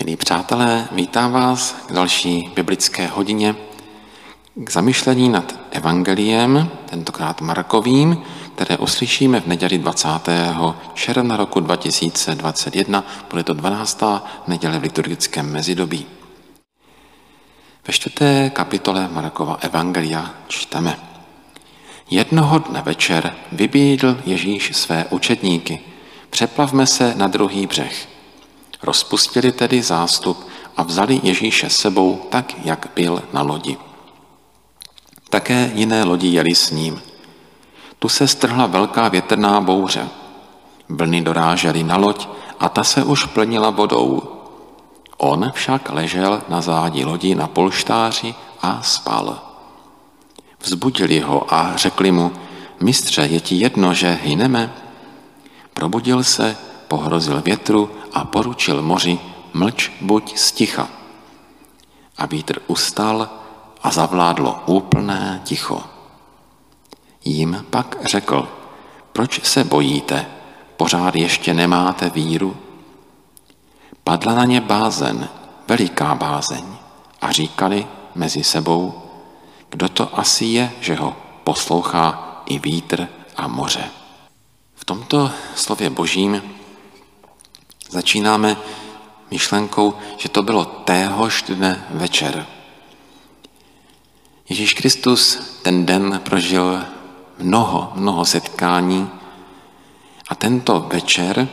Milí přátelé, vítám vás k další biblické hodině k zamyšlení nad evangeliem, tentokrát Markovým, které uslyšíme v neděli 20. června roku 2021, bude to 12. neděle v liturgickém mezidobí. Ve čtvrté kapitole Markova Evangelia čteme. Jednoho dne večer vybídl Ježíš své učedníky. Přeplavme se na druhý břeh. Rozpustili tedy zástup a vzali Ježíše sebou tak, jak byl na lodi. Také jiné lodi jeli s ním. Tu se strhla velká větrná bouře. Vlny dorážely na loď a ta se už plnila vodou. On však ležel na zádi lodi na polštáři a spal. Vzbudili ho a řekli mu, mistře, je ti jedno, že hyneme? Probudil se, pohrozil větru a poručil moři, mlč, buď sticha. A vítr ustal a zavládlo úplné ticho. Jím pak řekl, proč se bojíte, pořád ještě nemáte víru? Padla na ně bázen, veliká bázeň a říkali mezi sebou, kdo to asi je, že ho poslouchá i vítr a moře. V tomto slově božím začínáme myšlenkou, že to bylo téhož dne večer. Ježíš Kristus ten den prožil mnoho, mnoho setkání a tento večer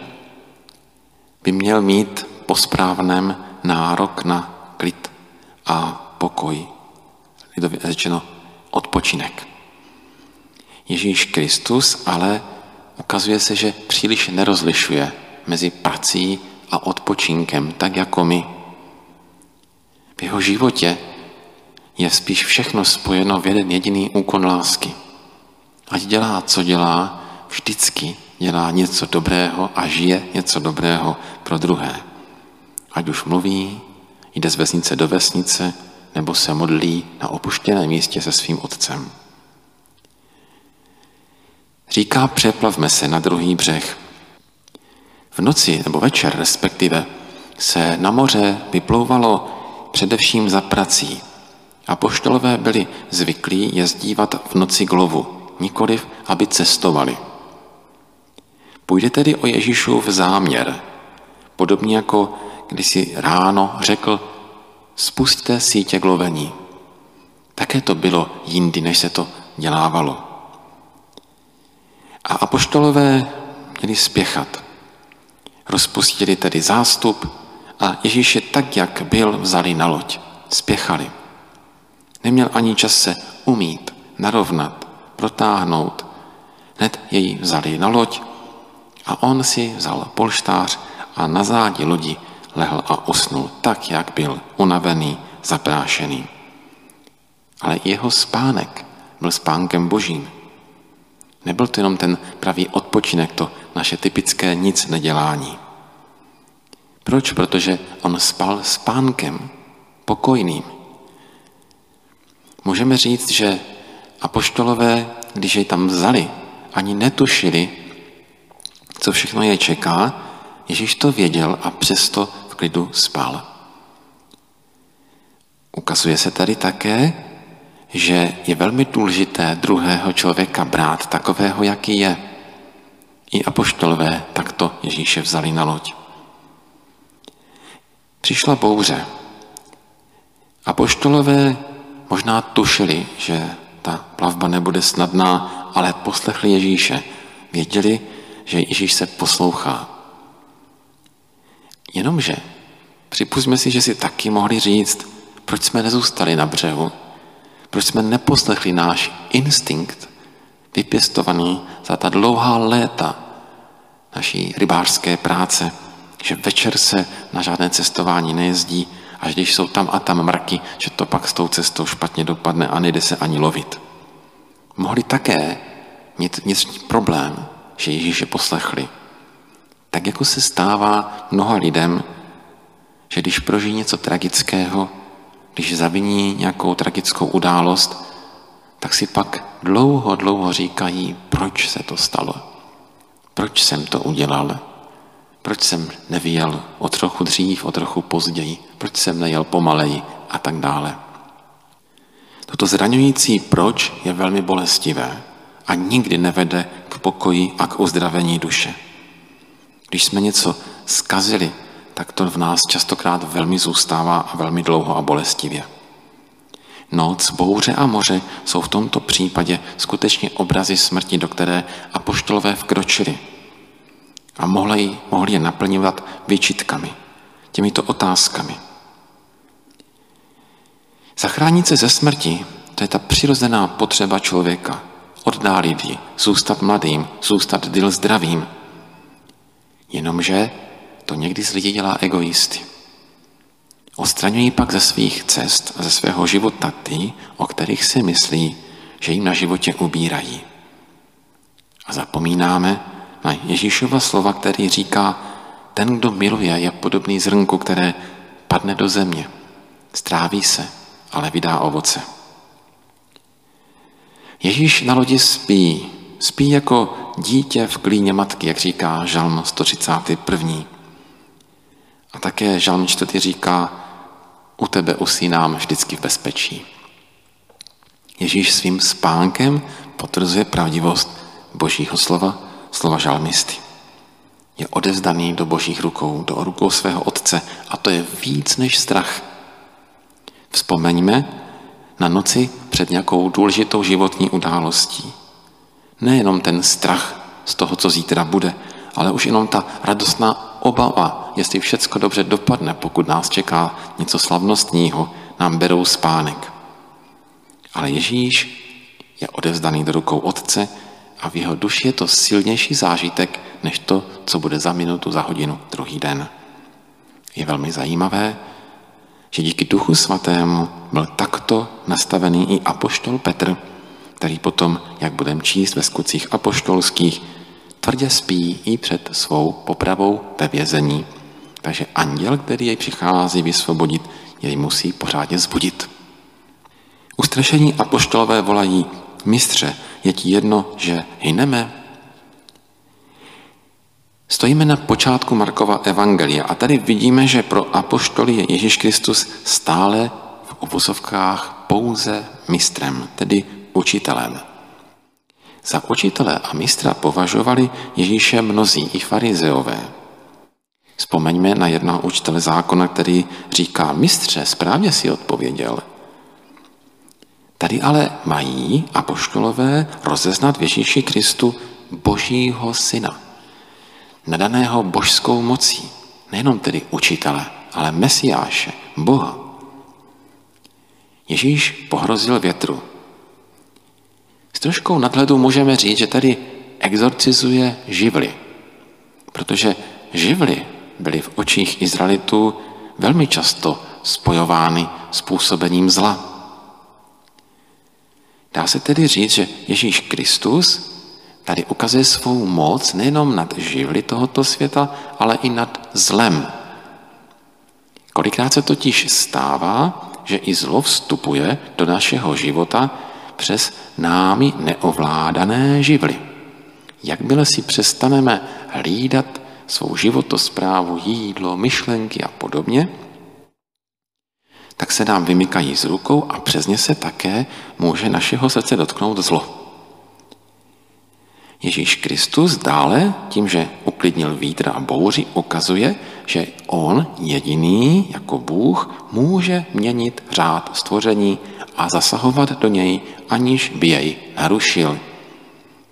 by měl mít po správném nárok na klid a pokoj. Lidově řečeno odpočinek. Ježíš Kristus ale ukazuje se, že příliš nerozlišuje mezi prací a odpočinkem, tak jako my. V jeho životě je spíš všechno spojeno v jeden jediný úkon lásky. Ať dělá, co dělá, vždycky dělá něco dobrého a žije něco dobrého pro druhé. Ať už mluví, jde z vesnice do vesnice, nebo se modlí na opuštěném místě se svým otcem. Říká, přeplavme se na druhý břeh. V noci nebo večer respektive se na moře vyplouvalo především za prací. A poštolové byli zvyklí jezdívat v noci k lovu, nikoliv aby cestovali. Půjde tedy o Ježíšův záměr, podobně jako když si ráno řekl, spustte sítě k lovení. Také to bylo jindy, než se to dělávalo. A apoštolové měli spěchat. Rozpustili tedy zástup a Ježíše tak, jak byl, vzali na loď. Spěchali. Neměl ani čas se umít, narovnat, protáhnout. Hned jej vzali na loď a on si vzal polštář a na zádi lodi lehl a usnul tak, jak byl, unavený, zaprášený. Ale jeho spánek byl spánkem božím. Nebyl to jenom ten pravý odpočinek, to naše typické nic nedělání. Proč? Protože on spal spánkem, pokojným. Můžeme říct, že apoštolové, když jej tam vzali, ani netušili, co všechno je čeká, Ježíš to věděl a přesto v klidu spal. Ukazuje se tady také, že je velmi důležité druhého člověka brát takového, jaký je. I apoštolové takto Ježíše vzali na loď. Přišla bouře. Apoštolové možná tušili, že ta plavba nebude snadná, ale poslechli Ježíše. Věděli, že Ježíš se poslouchá. Jenomže připustme si, že si taky mohli říct, proč jsme nezůstali na břehu, proč jsme neposlechli náš instinkt, vypěstovaný za ta dlouhá léta naší rybářské práce, že večer se na žádné cestování nejezdí, až když jsou tam a tam mraky, že to pak s tou cestou špatně dopadne a nejde se ani lovit. Mohli také mít vnitřní problém, že Ježíše poslechli. Tak jako se stává mnoha lidem, že když prožijí něco tragického, když zaviní nějakou tragickou událost, tak si pak dlouho, dlouho říkají, proč se to stalo. Proč jsem to udělal? proč jsem nevyjel o trochu dřív, o trochu později, proč jsem nejel pomaleji a tak dále. Toto zraňující proč je velmi bolestivé a nikdy nevede k pokoji a k uzdravení duše. Když jsme něco skazili, tak to v nás častokrát velmi zůstává a velmi dlouho a bolestivě. Noc, bouře a moře jsou v tomto případě skutečně obrazy smrti, do které apoštolové vkročili a mohli, mohli je naplňovat vyčitkami, těmito otázkami. Zachránit se ze smrti, to je ta přirozená potřeba člověka. Oddálit ji, zůstat mladým, zůstat dyl zdravým. Jenomže to někdy z lidí dělá egoisty. Odstraňují pak ze svých cest a ze svého života ty, o kterých si myslí, že jim na životě ubírají. A zapomínáme na Ježíšova slova, který říká, ten, kdo miluje, je podobný zrnku, které padne do země. Stráví se, ale vydá ovoce. Ježíš na lodi spí. Spí jako dítě v klíně matky, jak říká Žalm 131. A také Žalm 4 říká, u tebe usínám vždycky v bezpečí. Ježíš svým spánkem potvrzuje pravdivost Božího slova, slova žalmisty. Je odevzdaný do Božích rukou, do rukou svého Otce a to je víc než strach. Vzpomeňme na noci před nějakou důležitou životní událostí. Nejenom ten strach z toho, co zítra bude, ale už jenom ta radostná obava, jestli všecko dobře dopadne, pokud nás čeká něco slavnostního, nám berou spánek. Ale Ježíš je odevzdaný do rukou Otce a v jeho duši je to silnější zážitek, než to, co bude za minutu, za hodinu, druhý den. Je velmi zajímavé, že díky Duchu Svatému byl takto nastavený i apoštol Petr, který potom, jak budeme číst ve skutcích apoštolských, tvrdě spí i před svou popravou ve vězení. Takže anděl, který jej přichází vysvobodit, jej musí pořádně zbudit. Ustrašení apoštolové volají, mistře, je ti jedno, že hyneme? Stojíme na počátku Markova evangelia a tady vidíme, že pro apoštoly je Ježíš Kristus stále v obusovkách pouze mistrem, tedy učitelem. Za učitele a mistra považovali Ježíše mnozí i farizeové. Vzpomeňme na jednoho učitele zákona, který říká, mistře, správně si odpověděl. Tady ale mají apoštolové rozeznat v Ježíši Kristu Božího syna, nadaného božskou mocí, nejenom tedy učitele, ale Mesiáše, Boha. Ježíš pohrozil větru, s troškou nadhledu můžeme říct, že tady exorcizuje živly, protože živly byly v očích Izraelitů velmi často spojovány s působením zla. Dá se tedy říct, že Ježíš Kristus tady ukazuje svou moc nejenom nad živly tohoto světa, ale i nad zlem. Kolikrát se totiž stává, že i zlo vstupuje do našeho života přes námi neovládané živly. Jakmile si přestaneme hlídat svou životosprávu, jídlo, myšlenky a podobně, tak se nám vymykají z rukou a přes ně se také může našeho srdce dotknout zlo. Ježíš Kristus dále, tím, že uklidnil vítr a bouři, ukazuje, že on jediný jako Bůh může měnit řád stvoření a zasahovat do něj, aniž by jej narušil.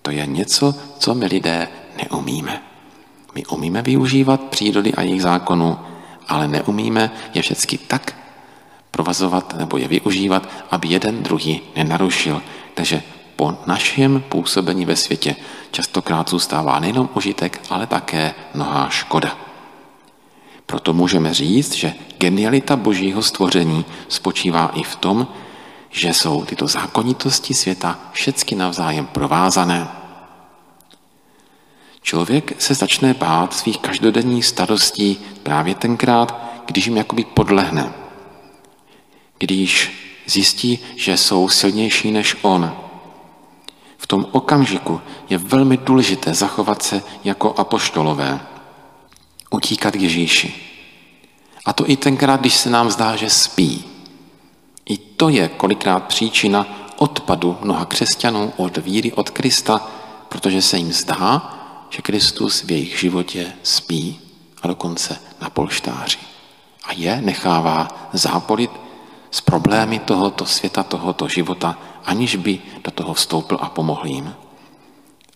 To je něco, co my lidé neumíme. My umíme využívat přírody a jejich zákonů, ale neumíme je všechny tak provazovat nebo je využívat, aby jeden druhý nenarušil. Takže po našem působení ve světě častokrát zůstává nejenom užitek, ale také mnohá škoda. Proto můžeme říct, že genialita božího stvoření spočívá i v tom, že jsou tyto zákonitosti světa všecky navzájem provázané. Člověk se začne bát svých každodenních starostí právě tenkrát, když jim jakoby podlehne. Když zjistí, že jsou silnější než on. V tom okamžiku je velmi důležité zachovat se jako apoštolové. utíkat k Ježíši. A to i tenkrát, když se nám zdá, že spí. I to je kolikrát příčina odpadu mnoha křesťanů od víry od Krista, protože se jim zdá, že Kristus v jejich životě spí a dokonce na polštáři. A je nechává zápolit s problémy tohoto světa, tohoto života, aniž by do toho vstoupil a pomohl jim.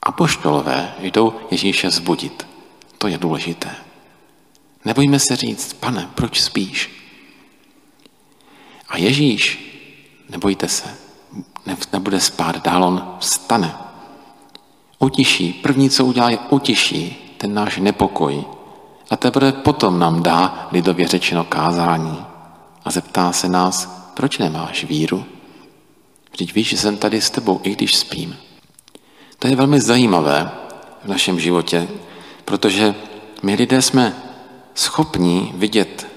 Apoštolové jdou Ježíše zbudit. To je důležité. Nebojme se říct, pane, proč spíš? A Ježíš, nebojte se, nebude spát dál, on vstane. Utiší, první, co udělá, je utiší ten náš nepokoj. A teprve potom nám dá lidově řečeno kázání. A zeptá se nás, proč nemáš víru? Vždyť víš, že jsem tady s tebou, i když spím. To je velmi zajímavé v našem životě, protože my lidé jsme schopní vidět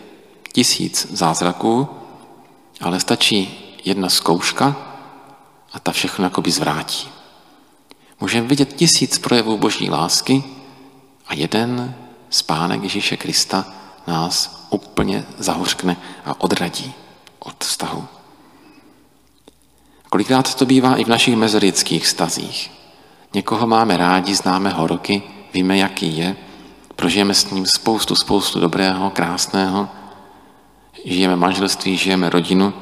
tisíc zázraků, ale stačí jedna zkouška a ta všechno jakoby zvrátí. Můžeme vidět tisíc projevů boží lásky a jeden spánek Ježíše Krista nás úplně zahořkne a odradí od vztahu. Kolikrát to bývá i v našich mezerických stazích. Někoho máme rádi, známe ho roky, víme, jaký je, prožijeme s ním spoustu, spoustu dobrého, krásného, žijeme manželství, žijeme rodinu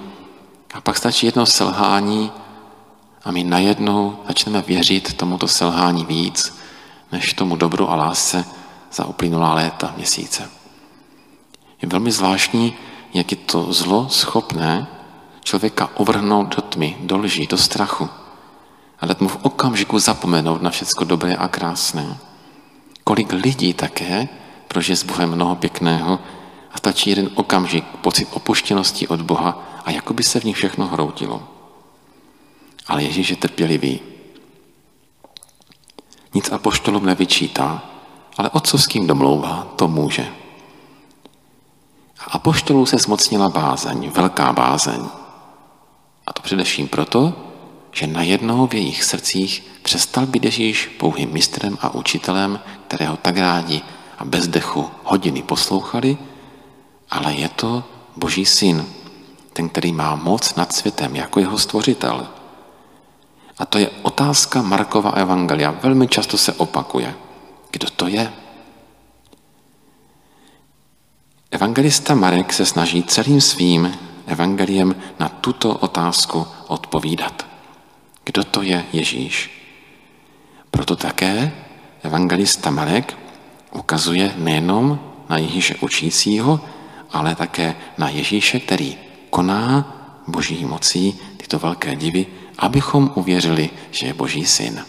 a pak stačí jedno selhání a my najednou začneme věřit tomuto selhání víc, než tomu dobru a lásce za uplynulá léta, měsíce. Je velmi zvláštní, jak je to zlo schopné člověka uvrhnout do tmy, do lží, do strachu a dát mu v okamžiku zapomenout na všecko dobré a krásné. Kolik lidí také prožije s Bohem mnoho pěkného a stačí jeden okamžik, pocit opuštěnosti od Boha a jako by se v nich všechno hroutilo. Ale Ježíš je trpělivý. Nic apoštolům nevyčítá, ale otcovským domlouvá, to může. A apoštolů se zmocnila bázeň, velká bázeň. A to především proto, že najednou v jejich srdcích přestal být Ježíš pouhým mistrem a učitelem, kterého tak rádi a bez dechu hodiny poslouchali, ale je to Boží syn, ten, který má moc nad světem jako jeho stvořitel. A to je otázka Markova evangelia. Velmi často se opakuje. Kdo to je? Evangelista Marek se snaží celým svým evangeliem na tuto otázku odpovídat. Kdo to je Ježíš? Proto také evangelista Marek ukazuje nejenom na Ježíše učícího, ale také na Ježíše, který koná boží mocí tyto velké divy, abychom uvěřili, že je boží syn.